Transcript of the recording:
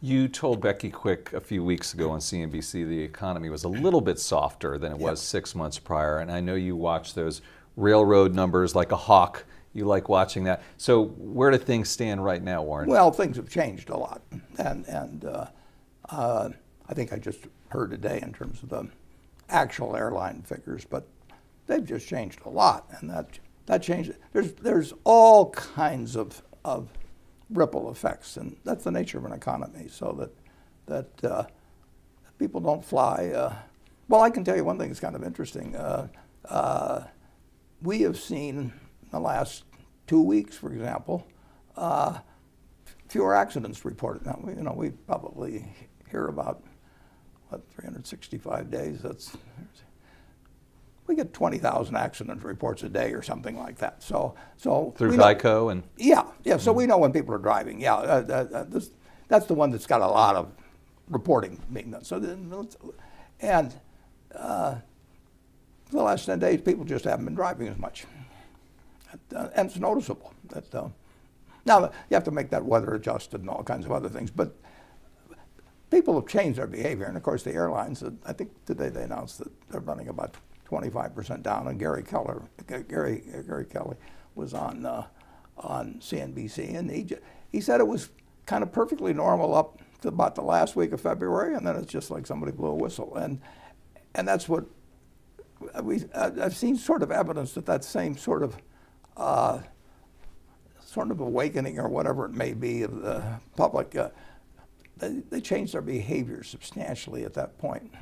You told Becky Quick a few weeks ago on CNBC the economy was a little bit softer than it was six months prior, and I know you watch those railroad numbers like a hawk. You like watching that. So where do things stand right now, Warren? Well, things have changed a lot, and and uh, uh, I think I just heard today in terms of the actual airline figures, but they've just changed a lot, and that that changed. There's there's all kinds of of ripple effects, and that's the nature of an economy. So that that uh, people don't fly. Uh, well, I can tell you one thing that's kind of interesting. Uh, uh, we have seen in the last two weeks, for example, uh, fewer accidents reported. Now, you know, we probably hear about what 365 days. That's we get 20,000 accident reports a day or something like that. So, so through Geico and yeah, yeah. So we know when people are driving. Yeah, uh, uh, uh, this, that's the one that's got a lot of reporting being done. So, then, and uh, for the last ten days, people just haven't been driving as much, uh, and it's noticeable. That uh, now you have to make that weather adjusted and all kinds of other things, but people have changed their behavior. And of course, the airlines. uh, I think today they announced that they're running about 25% down. And Gary Keller, Gary Gary Kelly, was on uh, on CNBC, and he he said it was kind of perfectly normal up to about the last week of February, and then it's just like somebody blew a whistle. And and that's what we I've seen sort of evidence that that same sort of uh, sort of awakening or whatever it may be of the public. Uh, they, they changed their behavior substantially at that point.